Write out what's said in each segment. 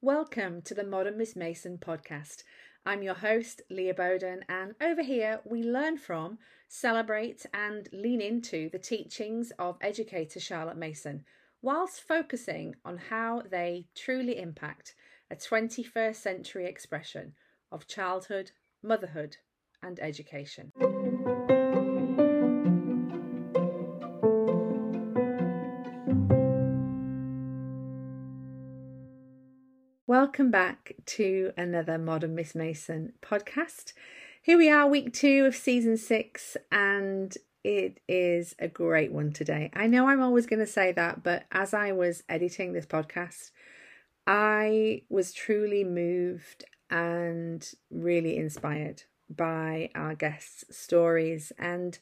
Welcome to the Modern Miss Mason podcast. I'm your host, Leah Bowden, and over here we learn from, celebrate, and lean into the teachings of educator Charlotte Mason, whilst focusing on how they truly impact a 21st century expression of childhood, motherhood, and education. Welcome back to another Modern Miss Mason podcast. Here we are, week two of season six, and it is a great one today. I know I'm always going to say that, but as I was editing this podcast, I was truly moved and really inspired by our guests' stories and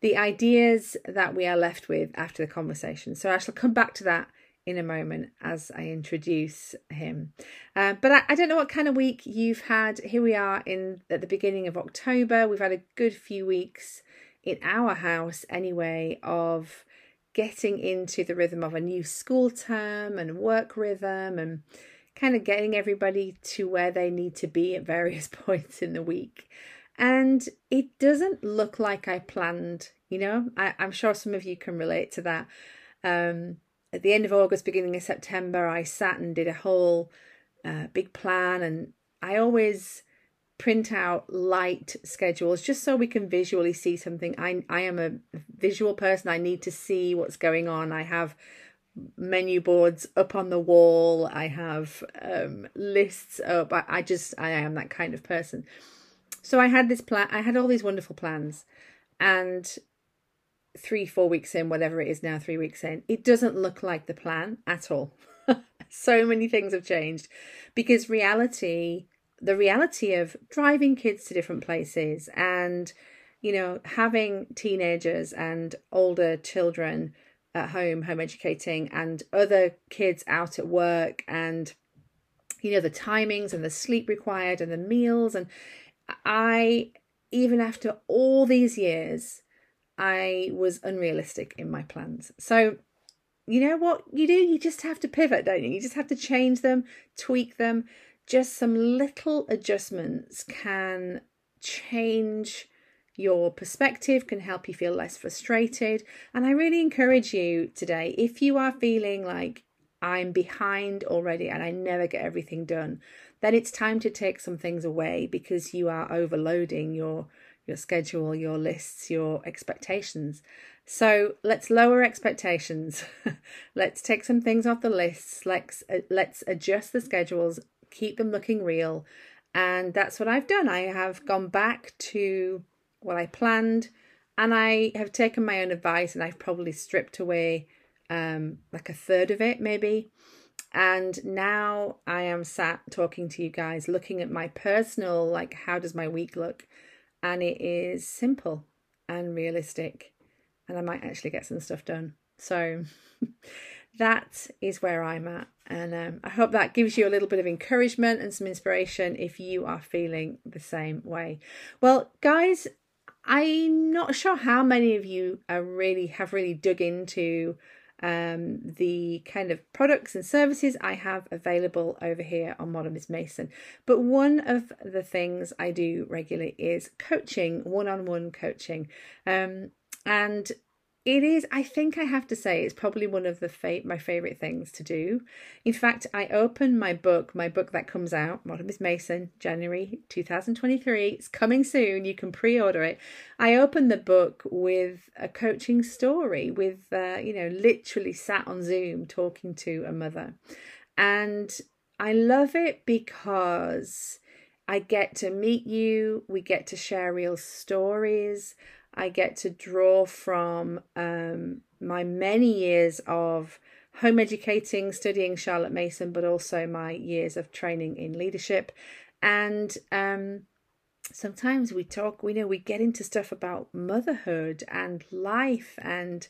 the ideas that we are left with after the conversation. So I shall come back to that in a moment as I introduce him. Uh, but I, I, don't know what kind of week you've had. Here we are in at the beginning of October. We've had a good few weeks in our house anyway of getting into the rhythm of a new school term and work rhythm and kind of getting everybody to where they need to be at various points in the week. And it doesn't look like I planned, you know, I, am sure some of you can relate to that. Um, at the end of August, beginning of September, I sat and did a whole uh, big plan. And I always print out light schedules just so we can visually see something. I, I am a visual person. I need to see what's going on. I have menu boards up on the wall. I have um, lists up. I, I just, I am that kind of person. So I had this plan. I had all these wonderful plans. And three, four weeks in, whatever it is now, three weeks in, it doesn't look like the plan at all. so many things have changed because reality, the reality of driving kids to different places and, you know, having teenagers and older children at home, home educating, and other kids out at work, and, you know, the timings and the sleep required and the meals. And I, even after all these years, I was unrealistic in my plans. So, you know what you do? You just have to pivot, don't you? You just have to change them, tweak them. Just some little adjustments can change your perspective, can help you feel less frustrated. And I really encourage you today, if you are feeling like I'm behind already and I never get everything done, then it's time to take some things away because you are overloading your your schedule, your lists, your expectations. So let's lower expectations. let's take some things off the lists. Let's uh, let's adjust the schedules, keep them looking real, and that's what I've done. I have gone back to what I planned, and I have taken my own advice, and I've probably stripped away um, like a third of it, maybe. And now I am sat talking to you guys, looking at my personal, like, how does my week look? And it is simple and realistic and I might actually get some stuff done. So that is where I'm at. And um, I hope that gives you a little bit of encouragement and some inspiration if you are feeling the same way. Well, guys, I'm not sure how many of you are really have really dug into um, the kind of products and services I have available over here on Modern Miss Mason. But one of the things I do regularly is coaching, one on one coaching. Um, and it is i think i have to say it's probably one of the fa- my favorite things to do. In fact i open my book my book that comes out modern miss mason january 2023 it's coming soon. You can pre-order it. I open the book with a coaching story with uh, you know literally sat on zoom talking to a mother. And i love it because i get to meet you we get to share real stories I get to draw from um, my many years of home educating, studying Charlotte Mason, but also my years of training in leadership. And um, sometimes we talk, we know we get into stuff about motherhood and life and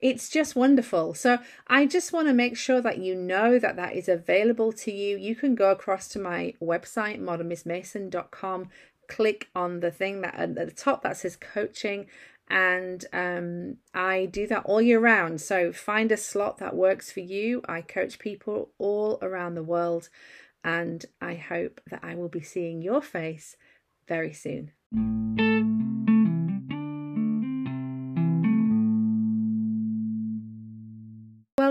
it's just wonderful. So I just want to make sure that you know that that is available to you. You can go across to my website, modernmissmason.com, click on the thing that at the top that says coaching and um, I do that all year round. So find a slot that works for you. I coach people all around the world and I hope that I will be seeing your face very soon.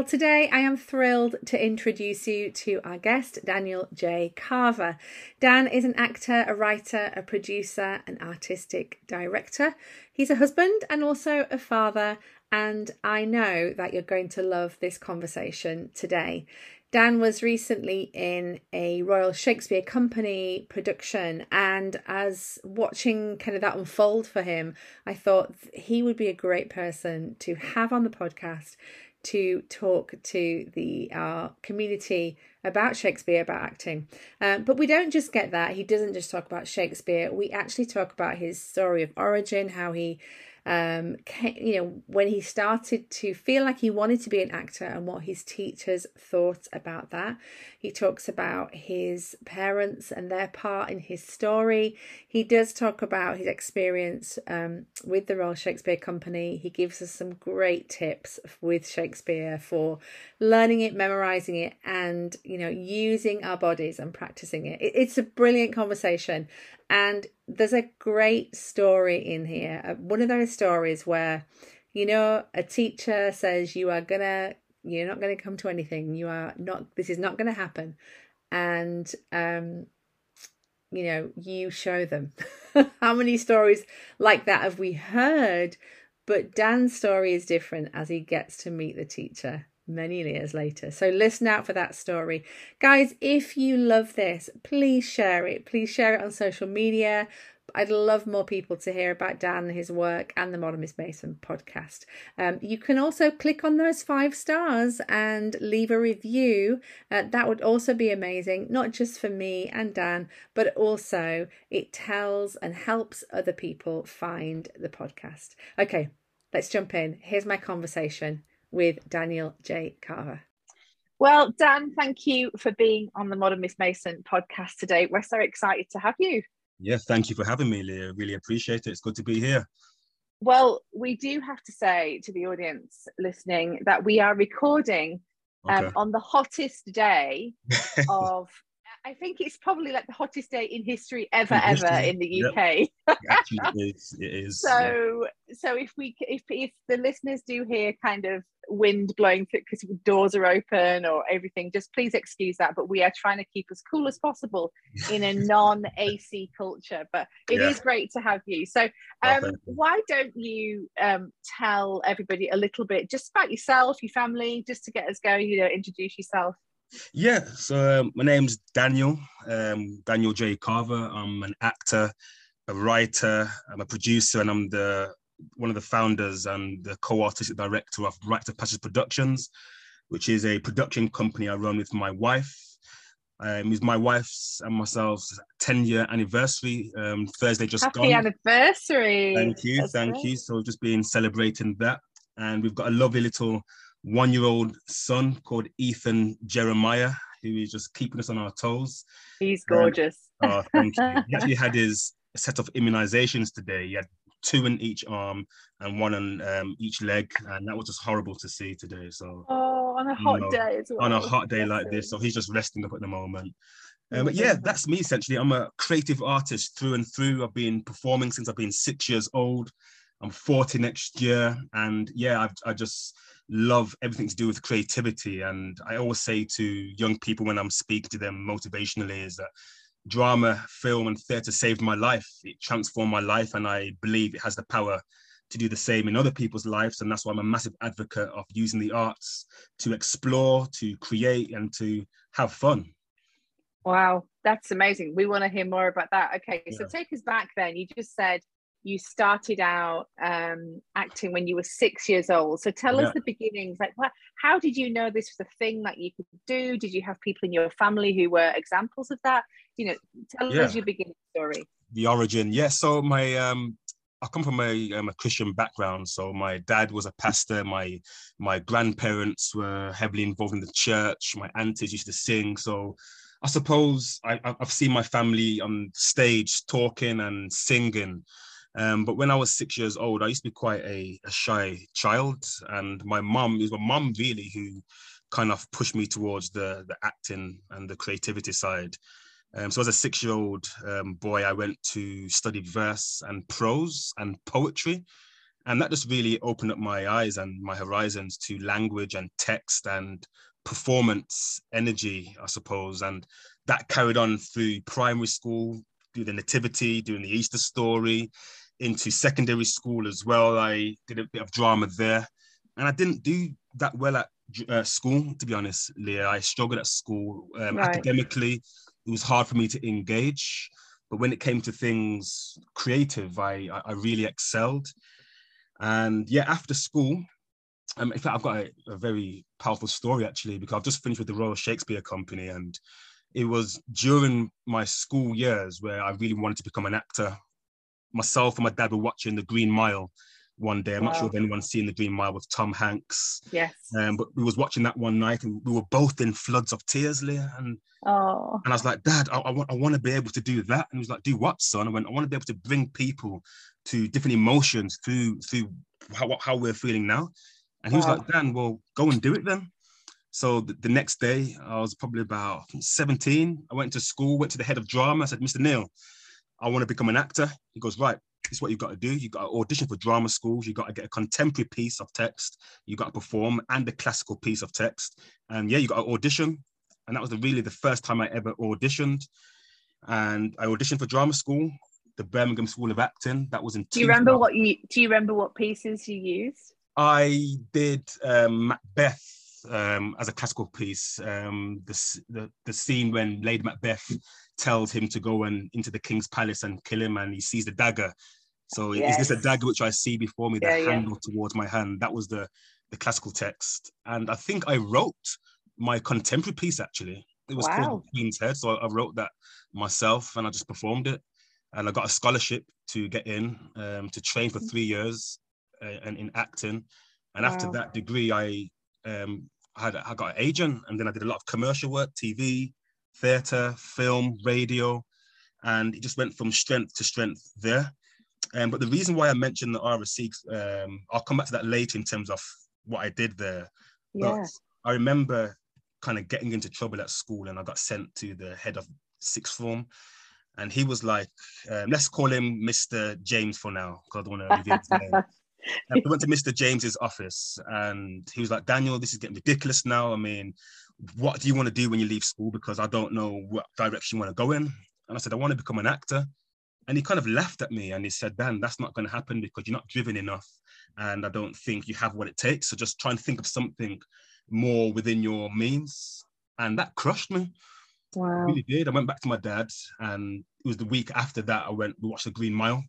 Today I am thrilled to introduce you to our guest, Daniel J. Carver. Dan is an actor, a writer, a producer, an artistic director. He's a husband and also a father, and I know that you're going to love this conversation today. Dan was recently in a Royal Shakespeare Company production, and as watching kind of that unfold for him, I thought he would be a great person to have on the podcast to talk to the community about Shakespeare, about acting. Um, but we don't just get that. He doesn't just talk about Shakespeare. We actually talk about his story of origin, how he um, you know, when he started to feel like he wanted to be an actor and what his teachers thought about that. He talks about his parents and their part in his story. He does talk about his experience um, with the Royal Shakespeare Company. He gives us some great tips with Shakespeare for learning it, memorizing it, and, you know, using our bodies and practicing it. It's a brilliant conversation. And there's a great story in here. Uh, one of those stories where, you know, a teacher says you are gonna, you're not gonna come to anything. You are not. This is not gonna happen, and um, you know, you show them. How many stories like that have we heard? But Dan's story is different as he gets to meet the teacher many years later. So listen out for that story. Guys, if you love this, please share it. Please share it on social media. I'd love more people to hear about Dan his work and the Modern Miss Mason podcast. Um, you can also click on those five stars and leave a review. Uh, that would also be amazing, not just for me and Dan, but also it tells and helps other people find the podcast. Okay, let's jump in. Here's my conversation with Daniel J. Carver. Well, Dan, thank you for being on the Modern Miss Mason podcast today. We're so excited to have you. Yeah, thank you for having me, Leah. Really appreciate it. It's good to be here. Well, we do have to say to the audience listening that we are recording um, on the hottest day of I think it's probably like the hottest day in history ever, ever in the UK. Yep. Actually, it is. It is. So, yeah. so if we, if if the listeners do hear kind of wind blowing through because doors are open or everything, just please excuse that. But we are trying to keep as cool as possible in a non-AC culture. But it yeah. is great to have you. So, um, oh, why don't you um, tell everybody a little bit just about yourself, your family, just to get us going? You know, introduce yourself. Yeah, so um, my name's Daniel, um, Daniel J. Carver. I'm an actor, a writer, I'm a producer, and I'm the one of the founders and the co-artistic director of Right to Passage Productions, which is a production company I run with my wife. Um, it's my wife's and myself's 10 year anniversary. Um, Thursday just Happy gone. anniversary. Thank you, That's thank great. you. So just been celebrating that. And we've got a lovely little one year old son called Ethan Jeremiah, who is just keeping us on our toes. He's gorgeous. Oh, thank you. He actually had his set of immunizations today. He had two in each arm and one on um, each leg, and that was just horrible to see today. So, oh, on a hot you know, day as well. On a hot day like this, so he's just resting up at the moment. Um, but yeah, that's me essentially. I'm a creative artist through and through. I've been performing since I've been six years old. I'm 40 next year, and yeah, I've, I just love everything to do with creativity. And I always say to young people when I'm speaking to them motivationally is that drama, film, and theatre saved my life. It transformed my life, and I believe it has the power to do the same in other people's lives. And that's why I'm a massive advocate of using the arts to explore, to create, and to have fun. Wow, that's amazing. We want to hear more about that. Okay, yeah. so take us back then. You just said you started out um, acting when you were six years old. So tell yeah. us the beginnings. Like, what, how did you know this was a thing that you could do? Did you have people in your family who were examples of that? You know, tell yeah. us your beginning story. The origin, yeah. So my um, I come from a, um, a Christian background. So my dad was a pastor. My my grandparents were heavily involved in the church. My aunties used to sing. So I suppose I, I've seen my family on stage talking and singing. Um, but when I was six years old, I used to be quite a, a shy child, and my mum is my mum really who kind of pushed me towards the the acting and the creativity side. Um, so as a six-year-old um, boy, I went to study verse and prose and poetry, and that just really opened up my eyes and my horizons to language and text and performance energy, I suppose. And that carried on through primary school, through the nativity, doing the Easter story, into secondary school as well. I did a bit of drama there, and I didn't do that well at uh, school, to be honest, Leah. I struggled at school um, right. academically. It was hard for me to engage, but when it came to things creative, I I really excelled. And yeah, after school, um, in fact, I've got a, a, very powerful story actually because I've just finished with the Royal Shakespeare Company, and it was during my school years where I really wanted to become an actor. Myself and my dad were watching The Green Mile one day. I'm wow. not sure if anyone's seen The Green Mile with Tom Hanks. Yes. Um, but we was watching that one night, and we were both in floods of tears, Leah. And oh. and I was like, Dad, I, I want I want to be able to do that. And he was like, Do what, son? I went, I want to be able to bring people to different emotions through through how, how we're feeling now. And he was wow. like, Dan, well, go and do it then. So the, the, next day, I was probably about 17. I went to school, went to the head of drama. I said, Mr. Neil, I want to become an actor. He goes, right, this is what you've got to do. You've got to audition for drama schools. You've got to get a contemporary piece of text. You've got to perform and a classical piece of text. And yeah, you got to audition. And that was the, really the first time I ever auditioned. And I auditioned for drama school the Birmingham School of Acting. That was in. Do you remember what you? Do you remember what pieces you used? I did um, Macbeth um, as a classical piece. Um, the, the the scene when Lady Macbeth tells him to go and into the king's palace and kill him, and he sees the dagger. So yes. is this a dagger which I see before me, the yeah, handle towards my hand? That was the the classical text, and I think I wrote my contemporary piece actually. It was wow. called Queen's Head, so I wrote that myself, and I just performed it and I got a scholarship to get in um, to train for three years uh, and in acting. And wow. after that degree, I um, had I got an agent, and then I did a lot of commercial work, TV, theatre, film, radio, and it just went from strength to strength there. Um, but the reason why I mentioned the RSC, um, I'll come back to that later in terms of what I did there. Yeah. But I remember kind of getting into trouble at school, and I got sent to the head of sixth form and he was like, um, let's call him Mr. James for now, because I don't want to reveal his name. And we went to Mr. James's office, and he was like, Daniel, this is getting ridiculous now. I mean, what do you want to do when you leave school? Because I don't know what direction you want to go in. And I said, I want to become an actor. And he kind of laughed at me and he said, Dan, that's not going to happen because you're not driven enough. And I don't think you have what it takes. So just try and think of something more within your means. And that crushed me. Wow. I really did. I went back to my dad, and it was the week after that I went. We watched the Green Mile.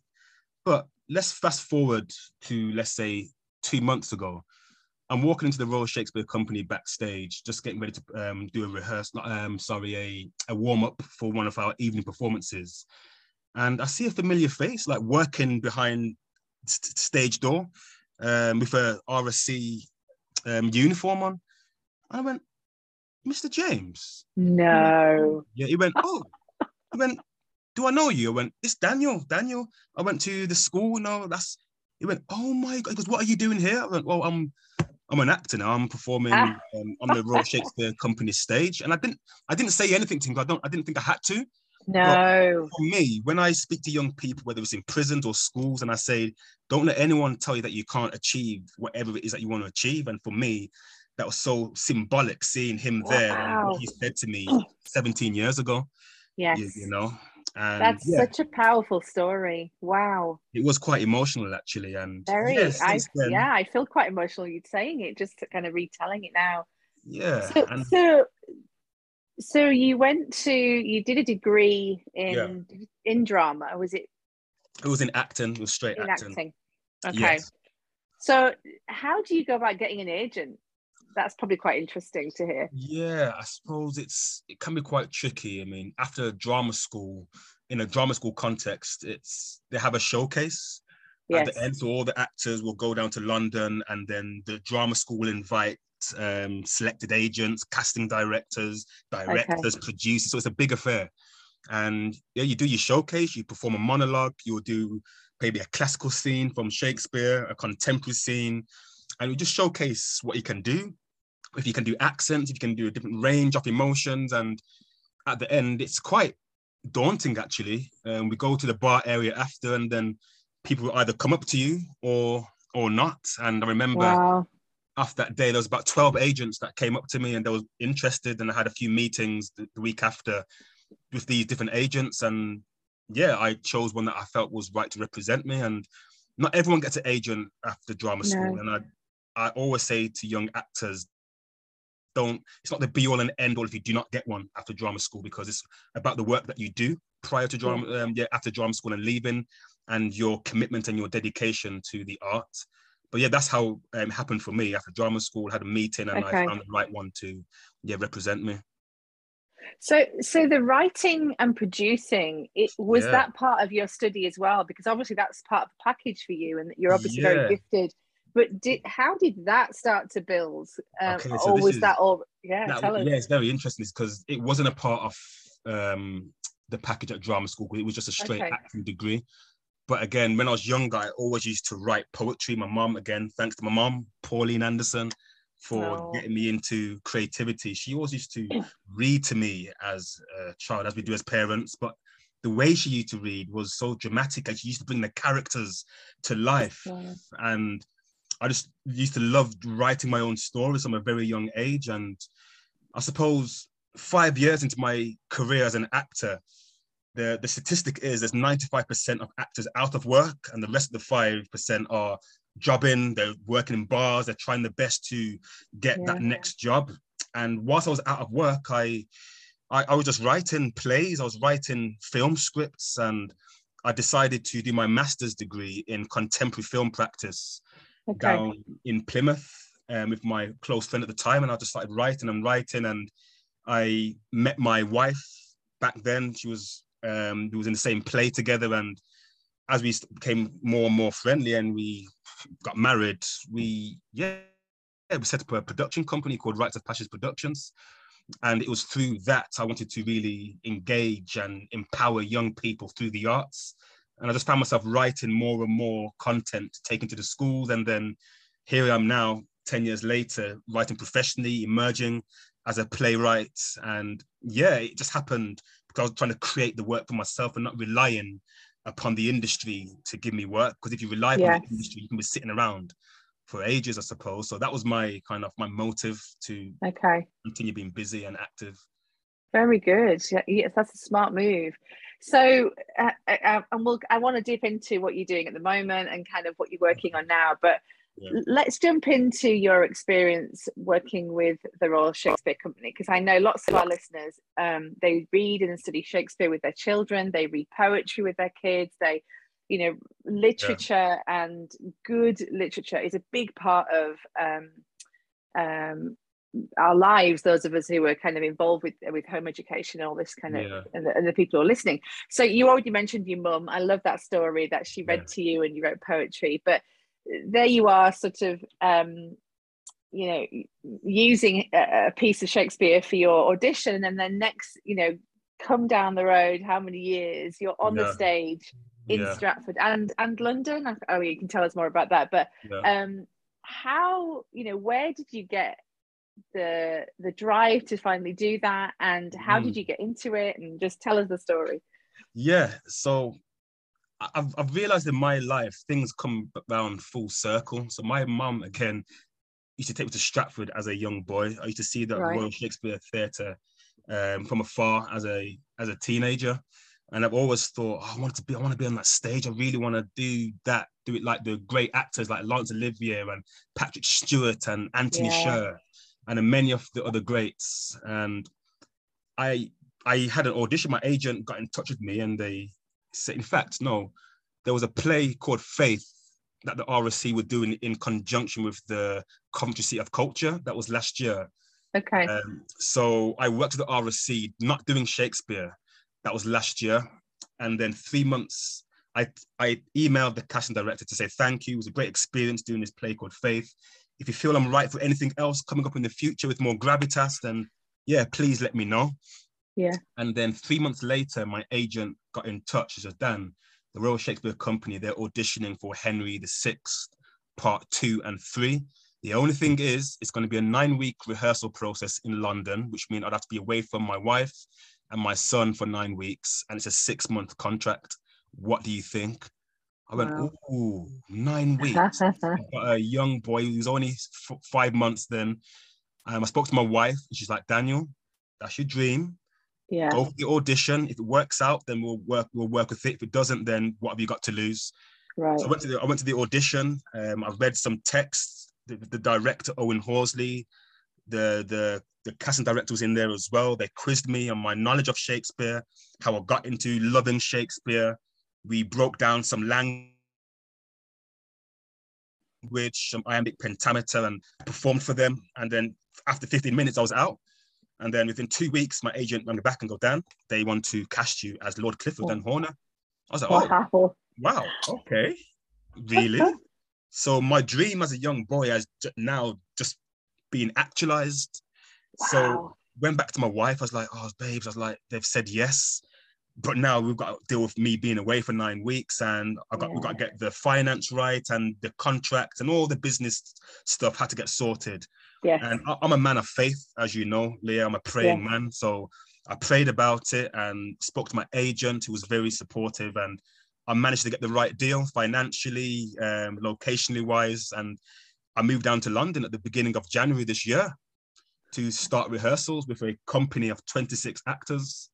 But let's fast forward to let's say two months ago. I'm walking into the Royal Shakespeare Company backstage, just getting ready to um, do a rehearsal. Um, sorry, a, a warm up for one of our evening performances, and I see a familiar face, like working behind st- stage door, um, with a RSC um, uniform on. And I went, Mr. James. No. Yeah, he went, oh, he went, do I know you? I went, it's Daniel, Daniel. I went to the school, no, that's, he went, oh my God, he goes, what are you doing here? I went, well, I'm, I'm an actor now. I'm performing ah. um, on the Royal Shakespeare Company stage, and I didn't, I didn't say anything to him. I don't, I didn't think I had to. No. But for me, when I speak to young people, whether it's in prisons or schools, and I say, don't let anyone tell you that you can't achieve whatever it is that you want to achieve. And for me, that was so symbolic seeing him wow. there and what he said to me 17 years ago. Yes. You, you know, and that's yeah. such a powerful story. Wow. It was quite emotional actually. And very, yeah, I, then, yeah, I feel quite emotional you saying it, just kind of retelling it now. Yeah. So, and, so, so you went to, you did a degree in, yeah. in drama, was it? It was in acting, it was straight in acting. acting. Okay. Yes. So how do you go about getting an agent? That's probably quite interesting to hear. Yeah, I suppose it's it can be quite tricky. I mean, after drama school, in a drama school context, it's they have a showcase yes. at the end, so all the actors will go down to London, and then the drama school will invite um, selected agents, casting directors, directors, okay. producers. So it's a big affair. And yeah, you do your showcase, you perform a monologue, you'll do maybe a classical scene from Shakespeare, a contemporary scene, and you just showcase what you can do if you can do accents, if you can do a different range of emotions, and at the end, it's quite daunting actually. Um, we go to the bar area after, and then people either come up to you or or not. And I remember wow. after that day, there was about twelve agents that came up to me and they were interested, and I had a few meetings the, the week after with these different agents, and yeah, I chose one that I felt was right to represent me. And not everyone gets an agent after drama no. school, and I I always say to young actors don't it's not the be all and end all if you do not get one after drama school because it's about the work that you do prior to drama um, yeah after drama school and leaving and your commitment and your dedication to the art but yeah that's how um, it happened for me after drama school had a meeting and okay. i found the right one to yeah represent me so so the writing and producing it was yeah. that part of your study as well because obviously that's part of the package for you and you're obviously yeah. very gifted but did how did that start to build? Um, okay, so or was is, that all? Yeah, that, yeah, it's very interesting because it wasn't a part of um, the package at drama school. It was just a straight okay. acting degree. But again, when I was younger, I always used to write poetry. My mom, again, thanks to my mom, Pauline Anderson, for oh. getting me into creativity. She always used to read to me as a child, as we do as parents. But the way she used to read was so dramatic, and she used to bring the characters to life. And I just used to love writing my own stories from a very young age. And I suppose five years into my career as an actor, the, the statistic is there's 95% of actors out of work, and the rest of the 5% are jobbing, they're working in bars, they're trying their best to get yeah. that next job. And whilst I was out of work, I, I, I was just writing plays, I was writing film scripts, and I decided to do my master's degree in contemporary film practice okay. down in Plymouth um, with my close friend at the time, and I just started writing and writing. And I met my wife back then. She was um, we was in the same play together, and as we became more and more friendly, and we got married, we yeah, we set up a production company called Rites of Passage Productions. And it was through that I wanted to really engage and empower young people through the arts and I just found myself writing more and more content, taken to the schools, and then here I am now, ten years later, writing professionally, emerging as a playwright, and yeah, it just happened because I was trying to create the work for myself and not relying upon the industry to give me work. Because if you rely yes. on the industry, you can be sitting around for ages, I suppose. So that was my kind of my motive to okay continue being busy and active. Very good. Yes, that's a smart move. So, uh, uh, uh, and we'll, I want to dip into what you're doing at the moment and kind of what you're working on now. But yeah. let's jump into your experience working with the Royal Shakespeare Company because I know lots of our listeners um, they read and study Shakespeare with their children, they read poetry with their kids, they you know literature yeah. and good literature is a big part of um, um, our lives those of us who were kind of involved with with home education and all this kind of yeah. and, the, and, the, people who are listening. So you already mentioned your mum. I love that story that she read yeah. to you and you wrote poetry. But there you are sort of um you know using a, a piece of shakespeare for your audition and then next you know come down the road how many years you're on yeah. the stage in stratford and and london. Oh you can tell us more about that. But um how you know where did you get the the drive to finally do that and how mm. did you get into it and just tell us the story yeah so I've, I've realized in my life things come around full circle so my mum again used to take me to stratford as a young boy i used to see the right. royal shakespeare theatre um, from afar as a as a teenager and I've always thought, oh, I want to be, I want to be on that stage. I really want to do that, do it like the great actors like Laurence Olivier and Patrick Stewart and Anthony yeah. Sher and many of the other greats. And I I had an audition. My agent got in touch with me, and they said, in fact, no, there was a play called Faith that the RSC were doing in conjunction with the Coventry City of Culture. That was last year. Okay. Um, so I worked at the RSC, not doing Shakespeare. That was last year, and then three months. I, I emailed the casting director to say thank you. It was a great experience doing this play called Faith if you feel I'm right for anything else coming up in the future with more gravitas, then yeah, please let me know. Yeah. And then three months later, my agent got in touch. She said, Dan, the Royal Shakespeare Company, they're auditioning for Henry the Sixth, part two and three. The only thing is, it's going to be a nine week rehearsal process in London, which means I'd have to be away from my wife and my son for nine weeks, and it's a six month contract. What do you think? I went, wow. ooh, nine weeks. a young boy who's only f- five months then. Um, I spoke to my wife, and she's like, Daniel, that's your dream. Yeah. Go for the audition. If it works out, then we'll work. We'll work with it. If it doesn't, then what have you got to lose? Right. So I went to the I went to the audition. Um, I read some texts. The, the director Owen Horsley, the the the casting director was in there as well. They quizzed me on my knowledge of Shakespeare, how I got into loving Shakespeare. We broke down some language, some iambic pentameter, and performed for them. And then after 15 minutes, I was out. And then within two weeks, my agent rang me back and go, Dan, they want to cast you as Lord Clifford oh. and Horner. I was like, oh, wow, wow okay, really? so my dream as a young boy has now just been actualized. Wow. So went back to my wife. I was like, oh, babes, I was like, they've said yes. But now we've got to deal with me being away for nine weeks, and I got yeah. we've got to get the finance right and the contract and all the business stuff had to get sorted. Yeah. And I, am a man of faith, as you know, Leah. I'm a praying yeah. man. So I prayed about it and spoke to my agent, who was very supportive, and I managed to get the right deal financially, um, locationally wise, and I moved down to London at the beginning of January this year to start rehearsals with a company of 26 actors.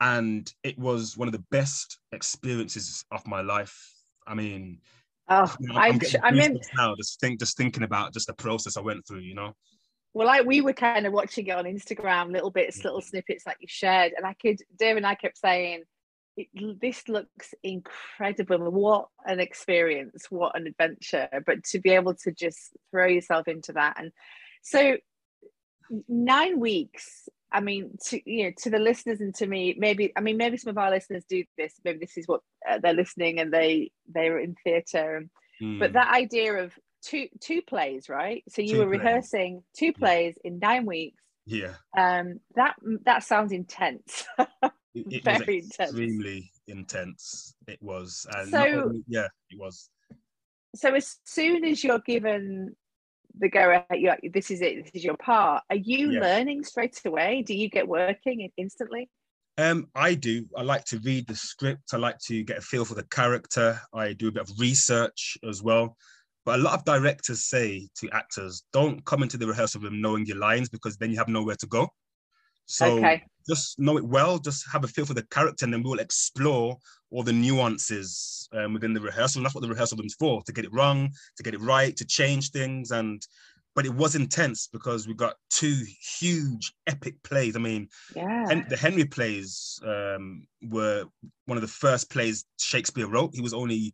And it was one of the best experiences of my life. I mean, Oh, I'm, I mean, now just think, just thinking about just the process I went through, you know. Well, like we were kind of watching it on Instagram, little bits, little snippets that you shared, and I could, Dave and I kept saying, "This looks incredible! What an experience! What an adventure!" But to be able to just throw yourself into that, and so nine weeks I mean, to you know, to the listeners and to me, maybe I mean, maybe some of our listeners do this. Maybe this is what uh, they're listening and they they're in theatre. Mm. But that idea of two two plays, right? So you two were plays. rehearsing two plays yeah. in nine weeks. Yeah. Um. That that sounds intense. it, Very intense. Extremely intense. It was. And so only, yeah, it was. So as soon as you're given the go ahead this is it this is your part are you yes. learning straight away do you get working instantly um, I do. I like to read the script. I like to get a feel for the character. I do a bit of research as well. But a lot of directors say to actors, don't come into the rehearsal room knowing your lines because then you have nowhere to go. So okay. Just know it well, just have a feel for the character, and then we'll explore all the nuances um, within the rehearsal. And that's what the rehearsal room's for, to get it wrong, to get it right, to change things. And but it was intense because we got two huge epic plays. I mean, yeah. the Henry plays um, were one of the first plays Shakespeare wrote. He was only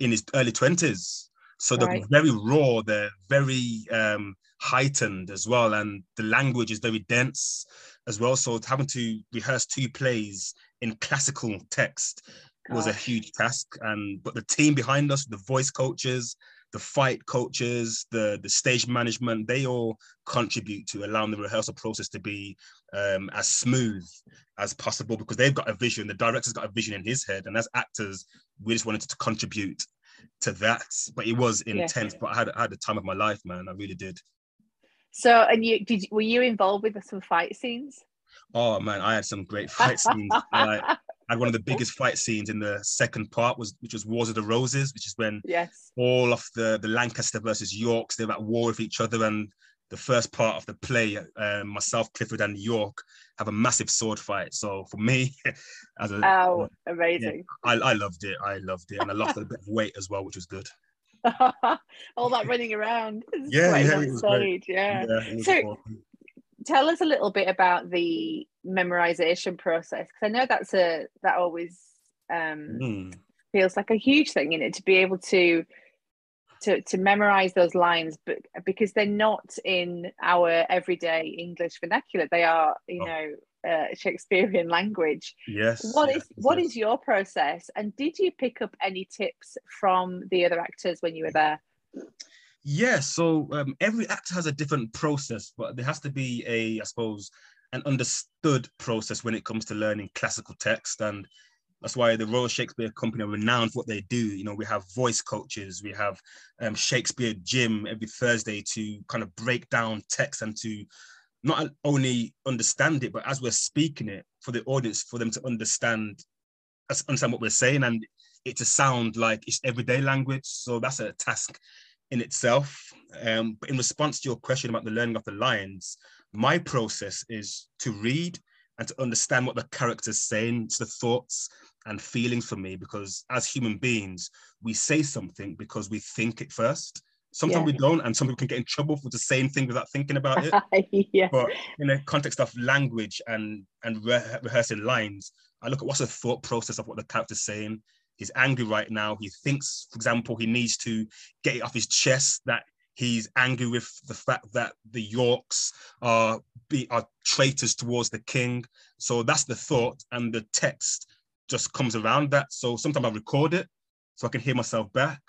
in his early 20s. So they're right. very raw, they're very um, heightened as well. And the language is very dense as well. So having to rehearse two plays in classical text Gosh. was a huge task. And but the team behind us, the voice coaches, the fight coaches, the the stage management, they all contribute to allowing the rehearsal process to be um, as smooth as possible because they've got a vision. The director's got a vision in his head, and as actors, we just wanted to contribute to that. But it was intense. Yeah. But I had I had the time of my life, man. I really did. So, and you did? Were you involved with some fight scenes? Oh man, I had some great fight scenes. I had one of the biggest fight scenes in the second part was which was Wars of the Roses, which is when yes all of the the Lancaster versus Yorks they're at war with each other, and the first part of the play, um, myself, Clifford, and York have a massive sword fight. So for me, as a oh, amazing! Yeah, I, I loved it. I loved it, and I lost a bit of weight as well, which was good. all that running around. Yeah, yeah, on stage. Yeah. yeah so, tell us a little bit about the memorization process because I know that's a that always um, mm. feels like a huge thing in it to be able to to to memorize those lines, but because they're not in our everyday English vernacular, they are you oh. know uh, Shakespearean language. Yes. What yes, is what yes. is your process, and did you pick up any tips from the other actors when you were there? Yeah, so um, every actor has a different process, but there has to be a, I suppose, an understood process when it comes to learning classical text. And That's why the Royal Shakespeare Company are renowned for what they do. You know, we have voice coaches, we have um, Shakespeare Gym every Thursday to kind of break down text and to not only understand it, but as we're speaking it for the audience, for them to understand, understand what we're saying and it to sound like it's everyday language. So that's a task in itself. Um, but in response to your question about the learning of the lines, my process is to read and to understand what the character's saying, it's the thoughts and feelings for me, because as human beings, we say something because we think it first. Sometimes yeah. we don't, and some people can get in trouble for the same thing without thinking about it. yeah. But in the context of language and and re- rehearsing lines, I look at what's the thought process of what the character's saying. He's angry right now. He thinks, for example, he needs to get it off his chest that he's angry with the fact that the Yorks are be, are traitors towards the king. So that's the thought, and the text just comes around that. So sometimes I record it so I can hear myself back.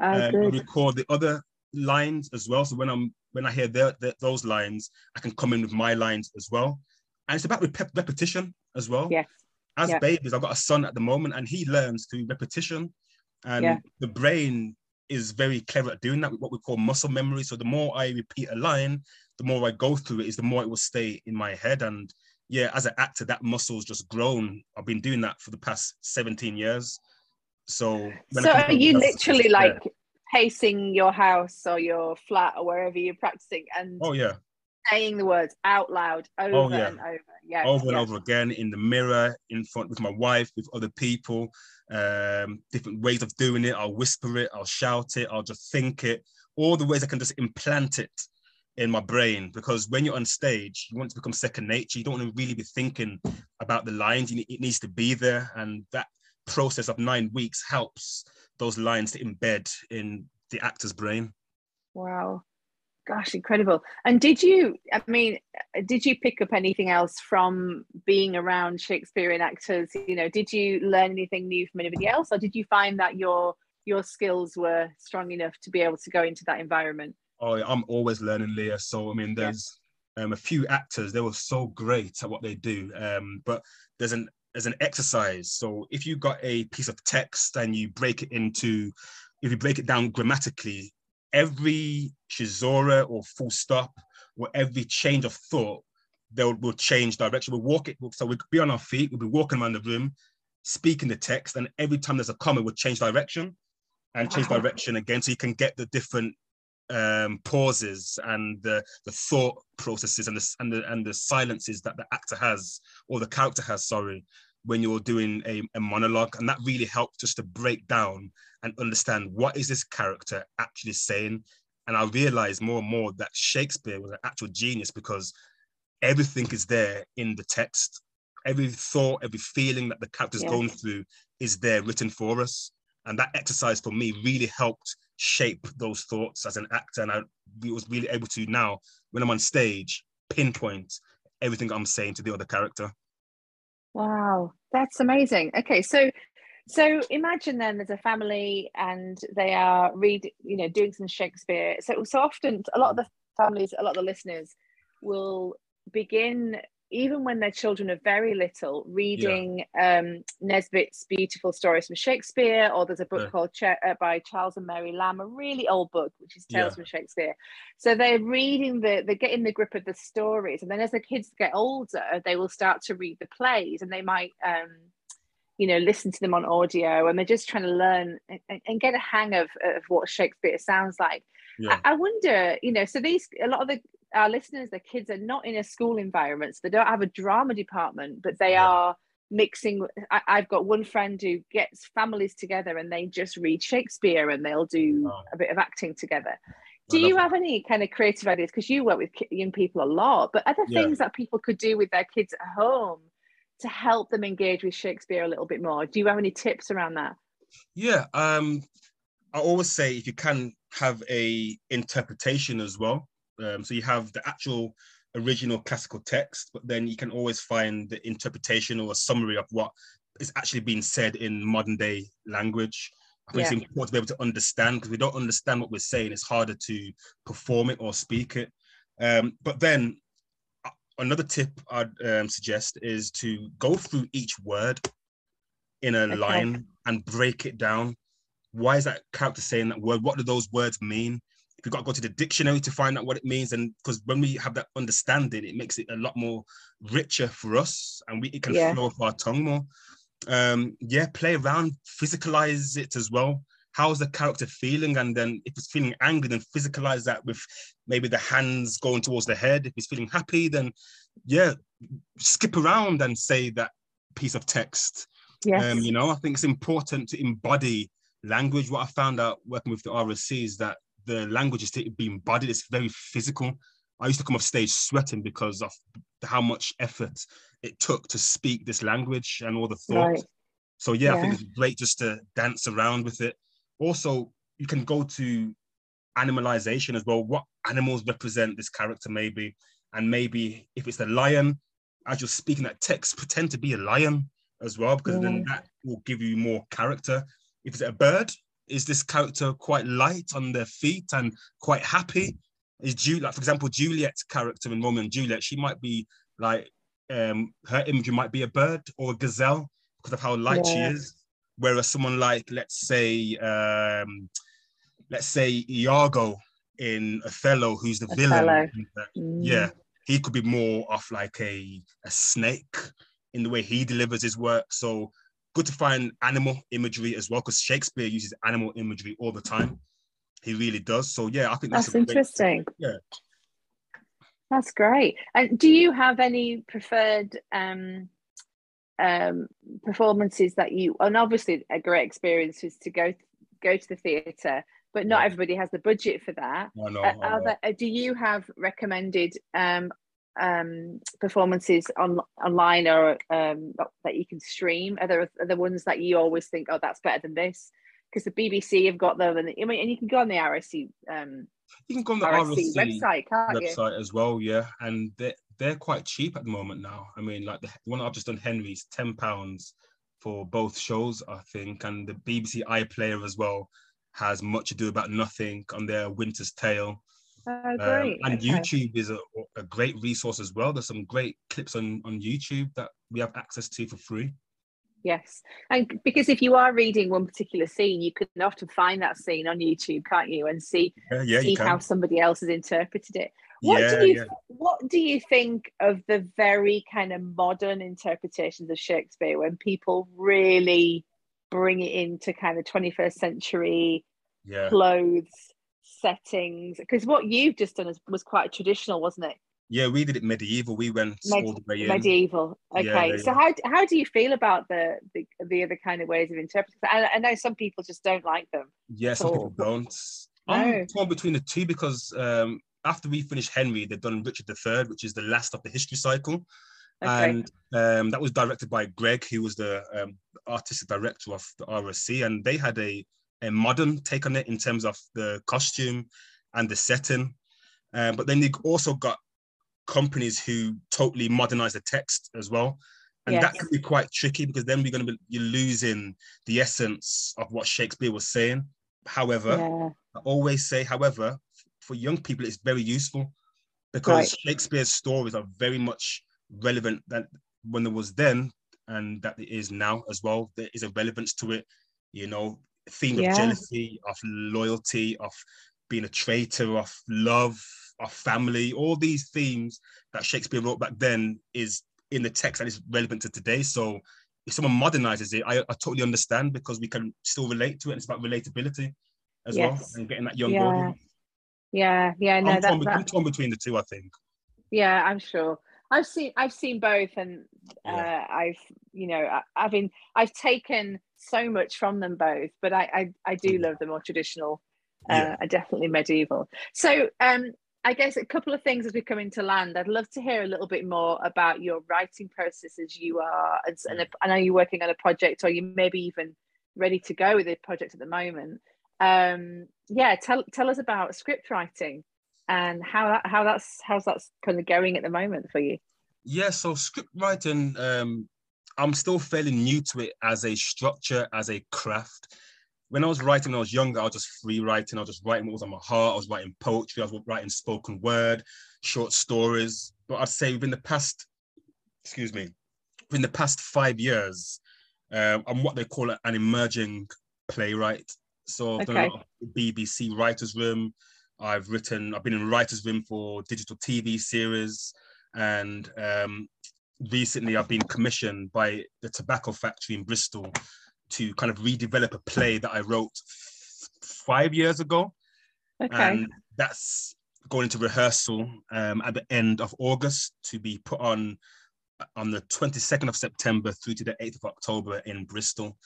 Oh, um, record the other lines as well. So when I'm when I hear those lines, I can come in with my lines as well. And it's about rep- repetition as well. Yes. As yeah. babies, I've got a son at the moment, and he learns through repetition, and yeah. the brain is very clever at doing that with what we call muscle memory. So the more I repeat a line, the more I go through it, is the more it will stay in my head. And yeah, as an actor, that muscle's just grown. I've been doing that for the past 17 years. So, so are you literally like pacing your house or your flat or wherever you're practicing and oh yeah. saying the words out loud over oh, yeah. and over? Yeah over and over again in the mirror in front with my wife with other people um different ways of doing it. I'll whisper it i'll shout it i'll just think it. All the ways i can just implant it in my brain because when you're on stage you want to become second nature. You don't want to really be thinking about the lines. It needs to be there and that process of nine weeks helps those lines to embed in the actor's brain. Wow. Gosh, incredible. And did you, I mean, did you pick up anything else from being around Shakespearean actors? You know, did you learn anything new from anybody else, or did you find that your your skills were strong enough to be able to go into that environment? Oh, I'm always learning, Leah. So I mean, there's yeah. um, a few actors they were so great at what they do, um, but there's an as an exercise. So if you got a piece of text and you break it into, if you break it down grammatically, every caesura or full stop or every change of thought, they will, will change direction. We'll walk it, so we could be on our feet, we'll be walking around the room, speaking the text, and every time there's a comma, we'll change direction and change wow. direction again. So you can get the different um, pauses and the, the thought processes and the, and the and the silences that the actor has or the character has, sorry, when you're doing a, a monologue. And that really helped just to break down and understand what is this character actually saying. And I realized more and more that Shakespeare was an actual genius because everything is there in the text. Every thought, every feeling that the character's yes. going through is there written for us. And that exercise for me really helped shape those thoughts as an actor. And I was really able to now, when I'm on stage, pinpoint everything I'm saying to the other character. Wow, that's amazing. Okay, so so imagine then there's a family and they are read, you know, doing some Shakespeare. So so often a lot of the families, a lot of the listeners will begin even when their children are very little, reading yeah. um, Nesbit's beautiful stories from Shakespeare, or there's a book yeah. called Ch- uh, by Charles and Mary Lamb, a really old book, which is Tales yeah. from Shakespeare. So they're reading the, they're getting the grip of the stories, and then as the kids get older, they will start to read the plays, and they might, um, you know, listen to them on audio, and they're just trying to learn and, and get a hang of, of what Shakespeare sounds like. I, I wonder, you know, so these a lot of the our listeners, the kids are not in a school environment, so they don't have a drama department, but they yeah. are mixing. I, have got one friend who gets families together and they just read Shakespeare and they'll do oh. a bit of acting together. Do you have any kind of creative ideas? Because you work with young people a lot, but other yeah. things that people could do with their kids at home to help them engage with Shakespeare a little bit more? Do you have any tips around that? Yeah, um, I always say if you can have a interpretation as well. Um, so you have the actual original classical text, but then you can always find the interpretation or a summary of what is actually being said in modern day language. I think yeah. it's important to be able to understand because we don't understand what we're saying. It's harder to perform it or speak it. Um, but then another tip I'd um, suggest is to go through each word in a Okay. line and break it down. Why is that character saying that word? What do those words mean? You've got to go to the dictionary to find out what it means, and because when we have that understanding, it makes it a lot more richer for us, and we it can Yeah. flow off our tongue more. Um, yeah, play around, physicalize it as well. How's the character feeling? And then if it's feeling angry, then physicalize that with maybe the hands going towards the head. If he's feeling happy, then yeah, skip around and say that piece of text. Yes. Um, you know, I think it's important to embody language. What I found out working with the RSC is that the language is to be embodied. It's very physical. I used to come off stage sweating because of how much effort it took to speak this language and all the thoughts. Right. So yeah, I think it's great just to dance around with it. Also, you can go to animalization as well. What animals represent this character, maybe, and maybe if it's a lion, as you're speaking that text, pretend to be a lion as well, because then that will give you more character. If it's a bird, is this character quite light on their feet and quite happy? Is Juliet, like for example, Juliet's character in Romeo and Juliet, she might be like um her imagery might be a bird or a gazelle because of how light she is. Whereas someone like, let's say, um, let's say Iago in Othello, who's the Othello. villain. Mm. Yeah, he could be more of like a, a snake in the way he delivers his work. So good to find animal imagery as well, because Shakespeare uses animal imagery all the time. He really does. So yeah, I think that's, That's a great- interesting. Yeah. That's great. And do you have any preferred um, um, performances that you? And obviously, a great experience is to go go to the theatre, but not everybody has the budget for that. I know, Uh, I are know. there, uh, do you have recommended um, um, performances on online or um, that you can stream? Are there are there ones that you always think, oh, that's better than this? Because the BBC have got them, and I mean, and you can go on the RSC um, You can go on the RSC RSC website, can't you? website as well, yeah. And they're they're quite cheap at the moment now. I mean, like the one I've just done, Henry's ten pounds for both shows, I think, and the BBC iPlayer as well has much ado about nothing on their Winter's Tale. Oh, Um, great. and okay. YouTube is a, a great resource as well. There's some great clips on on YouTube that we have access to for free. Yes, and because if you are reading one particular scene, you can often find that scene on YouTube, can't you, and see Yeah, yeah, see how somebody else has interpreted it. What yeah, do you. What do you think of the very kind of modern interpretations of Shakespeare when people really bring it into kind of 21st century Yeah, clothes, settings? Because what you've just done is, was quite traditional, wasn't it? yeah. We did it medieval. We went Med- all the way in. medieval. Okay, yeah, so yeah. how how do you feel about the the, the other kind of ways of interpreting? I, I know some people just don't like them. Yeah, some So- people don't. No. I'm torn between the two because um, after we finished Henry, they've done Richard III, which is the last of the history cycle. Okay. And um, that was directed by Greg, who was the um, artistic director of the RSC. And they had a, a modern take on it in terms of the costume and the setting. Um, but then they also got companies who totally modernize the text as well. And that can be quite tricky because then we're going to be you're losing the essence of what Shakespeare was saying. However, yeah. I always say, however, for young people, it's very useful because Right. Shakespeare's stories are very much relevant that when there was then and that it is now as well. There is a relevance to it, you know, theme Yeah. of jealousy, of loyalty, of being a traitor, of love, of family, all these themes that Shakespeare wrote back then is in the text and is relevant to today. So if someone modernizes it, I, I totally understand because we can still relate to it. And it's about relatability as well and getting that young Yeah. audience. Yeah, yeah, no, I'm, that, torn, be- I'm torn between the two, I think. yeah, I'm sure. I've seen I've seen both, and uh, Yeah. I've you know I, I've been I've taken so much from them both, but I I, I do Mhm. love the more traditional, uh, Yeah. definitely medieval. So um, I guess a couple of things as we come into land. I'd love to hear a little bit more about your writing process as you are, and, and Mm. I know you're working on a project, or you maybe even ready to go with a project at the moment. Um, yeah, tell tell us about script writing and how that how that's how's that's kind of going at the moment for you. Yeah, so script writing, um, I'm still fairly new to it as a structure, as a craft. When I was writing when I was younger, I was just free writing. I was just writing what was on my heart. I was writing poetry. I was writing spoken word, short stories. But I'd say within the past, excuse me, within the past five years, Um, I'm what they call an emerging playwright. So I've done a lot of BBC Writers Room. I've written, I've been in Writers Room for digital TV series. And um, recently I've been commissioned by the Tobacco Factory in Bristol to kind of redevelop a play that I wrote five years ago. Okay. And that's going into rehearsal um, at the end of August to be put on on the 22nd of September through to the 8th of October in Bristol.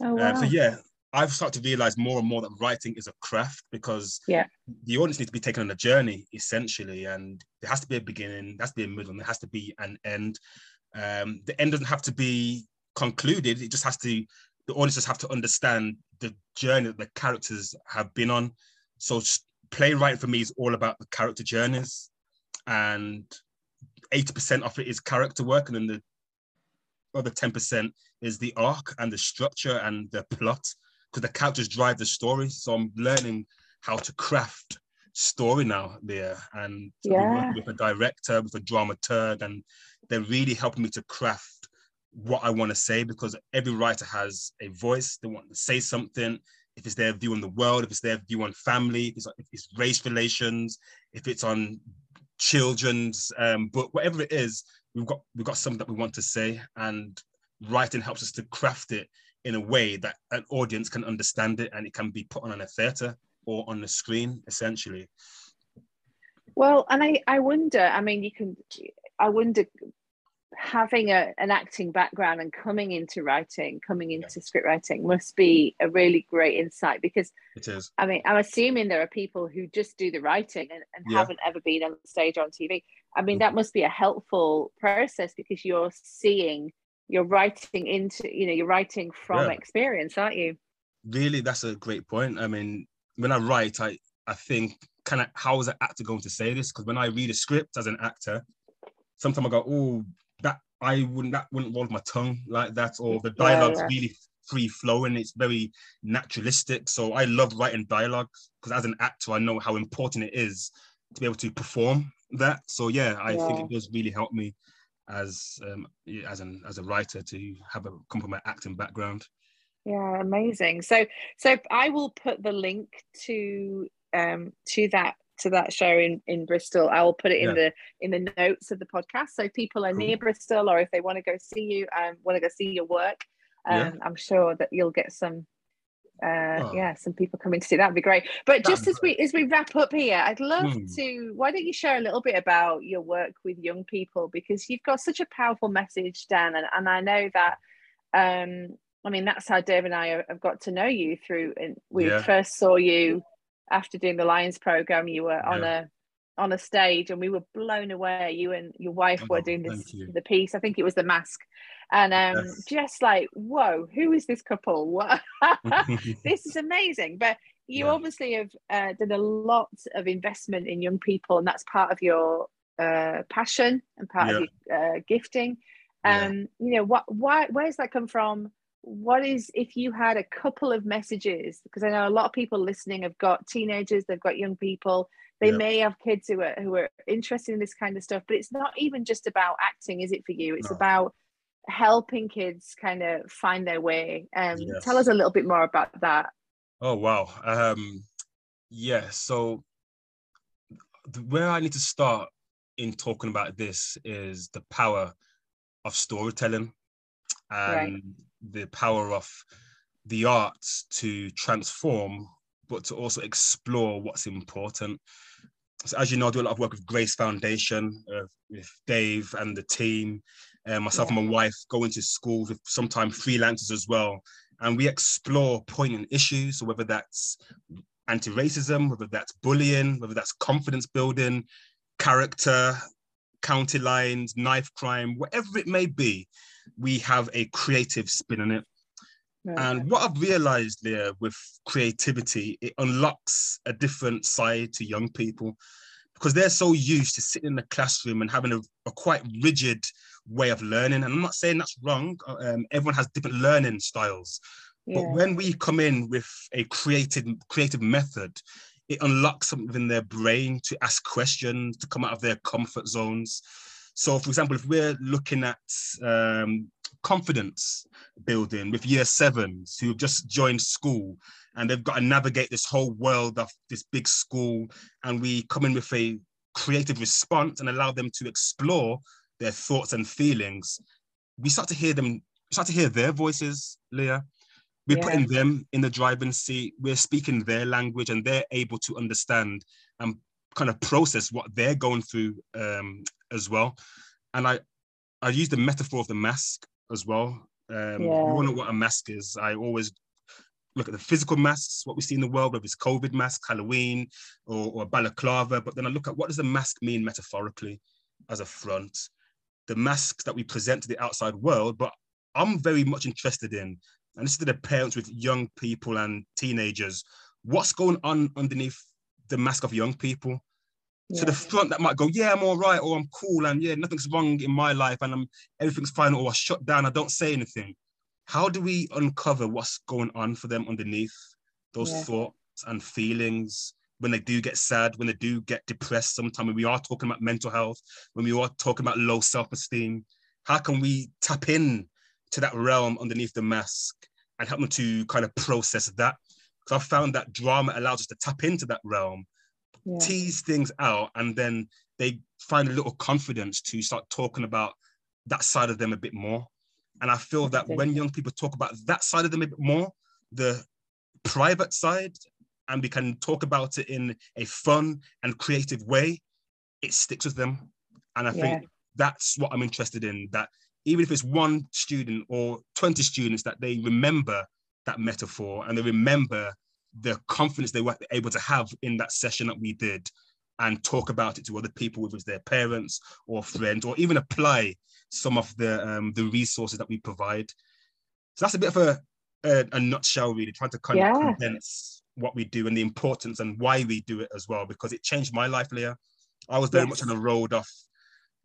oh Uh, so yeah, I've started to realize more and more that writing is a craft because Yeah. the audience needs to be taken on a journey essentially, and there has to be a beginning, there has to be a middle, and there has to be an end. Um, the end doesn't have to be concluded; it just has to. The audience just have to understand the journey that the characters have been on. So playwriting for me is all about the character journeys, and eighty percent of it is character work, and then the other ten percent is the arc and the structure and the plot because the characters drive the story. So I'm learning how to craft story now there, and I've been Yeah. working with a director, with a dramaturg, and they're really helping me to craft what I want to say because every writer has a voice. They want to say something. If it's their view on the world, if it's their view on family, if it's, if it's race relations, if it's on children's um, book, whatever it is, we've got we've got something that we want to say, and writing helps us to craft it in a way that an audience can understand it and it can be put on a theatre or on the screen, essentially. Well, and I, I wonder, I mean, you can, I wonder having a, an acting background and coming into writing, coming into script writing must be a really great insight because, It is. I mean, I'm assuming there are people who just do the writing and, and Yeah. haven't ever been on stage or on TV. I mean, mm-hmm. that must be a helpful process because you're seeing, you're writing into, you know, you're writing from Yeah. experience, aren't you? Really, that's a great point. I mean, when I write, I I think kind of how is an actor going to say this? Because when I read a script as an actor, sometimes I go, oh, that I wouldn't that wouldn't roll my tongue like that, or the Yeah, dialogue's yeah. really free flowing. It's very naturalistic. So I love writing dialogue because as an actor, I know how important it is to be able to perform that. So yeah, I think it does really help me as um as an as a writer to have a come from an acting background. Yeah, amazing. So so I will put the link to um to that to that show in in Bristol. I will put it in Yeah. the in the notes of the podcast. So people are Cool. near Bristol or if they want to go see you um want to go see your work, um Yeah. I'm sure that you'll get some uh Oh. yeah some people coming to see that'd be great but just as we as we wrap up here i'd love Hmm. to why don't you share a little bit about your work with young people because you've got such a powerful message dan and, and i know that um I mean, that's how Dave and I have- have got to know you through. And we Yeah. first saw you after doing the Lions program. You were on Yeah. a on a stage, and we were blown away. You and your wife were Oh, doing this the piece. I think it was the mask, and um, Yes. just like, whoa, who is this couple? This is amazing. But you Yeah. obviously have uh, done a lot of investment in young people, and that's part of your uh, passion and part of your uh, gifting. Yeah. Um, you know, what? Why? Where's that come from? What is if you had a couple of messages? Because I know a lot of people listening have got teenagers, they've got young people. They may have kids who are who are interested in this kind of stuff, but it's not even just about acting, is it for you? It's No. about helping kids kind of find their way. Um, Yes. Tell us a little bit more about that. Oh wow. Um yeah, so where I need to start in talking about this is the power of storytelling and Right. The power of the arts to transform but to also explore what's important. So as you know, I do a lot of work with Grace Foundation, uh, with Dave and the team, and myself and my wife go into schools with sometimes freelancers as well. And we explore poignant issues, so whether that's anti-racism, whether that's bullying, whether that's confidence building, character, county lines, knife crime, whatever it may be, we have a creative spin on it. And what I've realized there with creativity, it unlocks a different side to young people because they're so used to sitting in the classroom and having a, a quite rigid way of learning. And I'm not saying that's wrong. Um, everyone has different learning styles. But when we come in with a creative creative method, it unlocks something in their brain to ask questions, to come out of their comfort zones. So, for example, if we're looking at um, confidence building with year sevens who've just joined school and they've got to navigate this whole world of this big school. And we come in with a creative response and allow them to explore their thoughts and feelings. We start to hear them, start to hear their voices, Leah. We're yeah. putting them in the driving seat. We're speaking their language and they're able to understand and kind of process what they're going through um, as well. And I, I use the metaphor of the mask as well. Um, yeah. You know what a mask is. I always look at the physical masks, what we see in the world, whether it's COVID mask, Halloween, or, or balaclava. But then I look at what does the mask mean metaphorically as a front, the masks that we present to the outside world. But I'm very much interested in, and this is to the parents with young people and teenagers, what's going on underneath the mask of young people. Yeah. So the front that might go, yeah, I'm all right, or I'm cool, and yeah, nothing's wrong in my life, and I'm everything's fine, or I shut down, I don't say anything. How do we uncover what's going on for them underneath those yeah. thoughts and feelings when they do get sad, when they do get depressed? Sometimes when we are talking about mental health, when we are talking about low self-esteem, how can we tap in to that realm underneath the mask and help them to kind of process that? Because I found that drama allows us to tap into that realm yeah. tease things out, and then they find a little confidence to start talking about that side of them a bit more. And I feel that when young people talk about that side of them a bit more, the private side, and we can talk about it in a fun and creative way, it sticks with them. And I yeah. think that's what I'm interested in. That even if it's one student or 20 students, that they remember that metaphor and they remember the confidence they were able to have in that session that we did and talk about it to other people, whether it's their parents or friends, or even apply some of the um, the resources that we provide. So that's a bit of a, a, a nutshell, really, trying to kind yeah. of condense what we do and the importance and why we do it as well, because it changed my life, Leah. I was very yes. much on the road of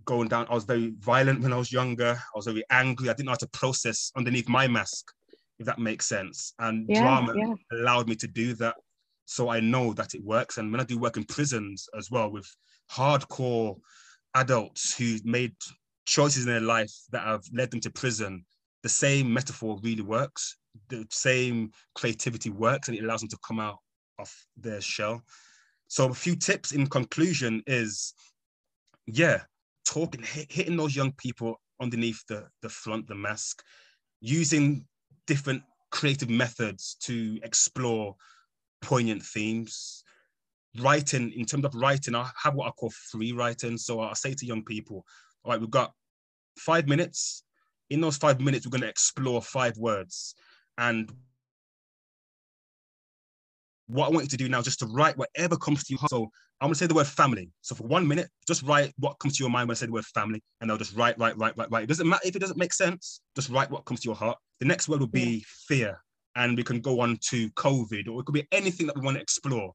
going down. I was very violent when I was younger. I was very angry. I didn't know how to process underneath my mask if that makes sense. And yeah, drama yeah. allowed me to do that. So I know that it works. And when I do work in prisons as well with hardcore adults who made choices in their life that have led them to prison, the same metaphor really works. The same creativity works and it allows them to come out of their shell. So a few tips in conclusion is, yeah, talking, hitting those young people underneath the, the front, the mask, using different creative methods to explore poignant themes. Writing, in terms of writing, I have what I call free writing. So I say to young people, all right, we've got five minutes. In those five minutes, we're going to explore five words. And what I want you to do now is just to write whatever comes to you. So I'm gonna say the word family. So for one minute, just write what comes to your mind when I say the word family, and they'll just write, write, write, write, write. It doesn't matter if it doesn't make sense. Just write what comes to your heart. The next word will be fear, and we can go on to COVID, or it could be anything that we want to explore.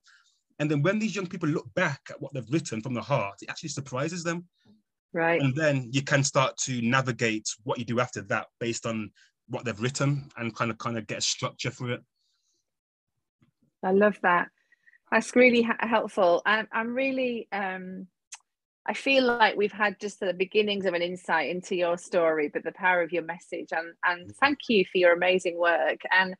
And then when these young people look back at what they've written from the heart, it actually surprises them. Right. And then you can start to navigate what you do after that based on what they've written and kind of kind of get a structure for it. I love that. That's really ha- helpful. I'm, I'm really, um, I feel like we've had just the beginnings of an insight into your story, but the power of your message. And, and mm-hmm. thank you for your amazing work. And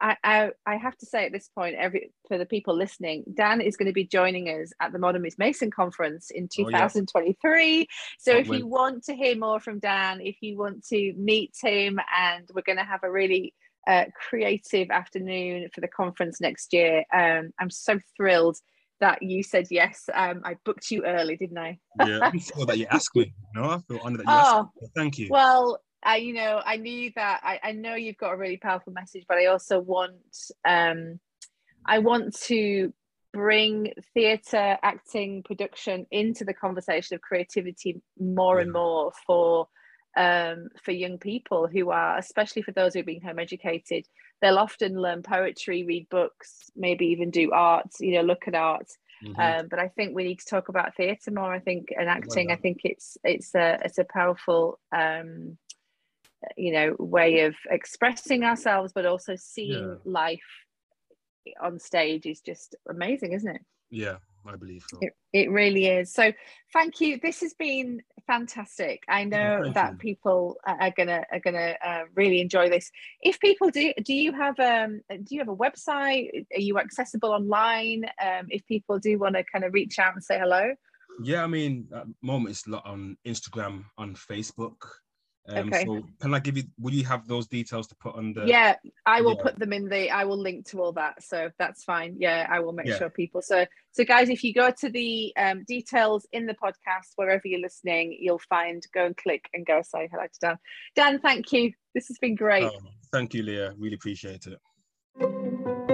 I, I, I have to say at this point, every for the people listening, Dan is going to be joining us at the Modern Miss Mason conference in 2023. Oh, yeah. So if you want to hear more from Dan, if you want to meet him, and we're going to have a really uh, creative afternoon for the conference next year. Um, I'm so thrilled that you said yes. Um, I booked you early, didn't I? yeah, I feel that you asked me. You know, I feel honored that you oh, asked me. Thank you. Well, I, you know, I knew that. I, I know you've got a really powerful message, but I also want, um, I want to bring theatre, acting, production into the conversation of creativity more yeah. and more for um, for young people who are, especially for those who are being home educated, they'll often learn poetry, read books, maybe even do art, you know, look at art. Mm-hmm. Um, but I think we need to talk about theatre more. I think and acting. I think it's it's a it's a powerful um, you know way of expressing ourselves, but also seeing yeah. life on stage is just amazing, isn't it? Yeah, I believe so. It, it really is. So thank you. This has been fantastic. I know thank that you. people are gonna are gonna uh, really enjoy this. If people do, do you have um do you have a website? Are you accessible online? Um, if people do want to kind of reach out and say hello. Yeah, I mean, at the moment it's a lot on Instagram, on Facebook. Um, Okay. So can I give you? Will you have those details to put under? yeah i will yeah. put them in the i will link to all that so that's fine yeah i will make Yeah. sure people so so guys if you go to the um, details in the podcast wherever you're listening you'll find go and click and go say hello to dan dan thank you this has been great Oh, thank you, Leah. Really appreciate it.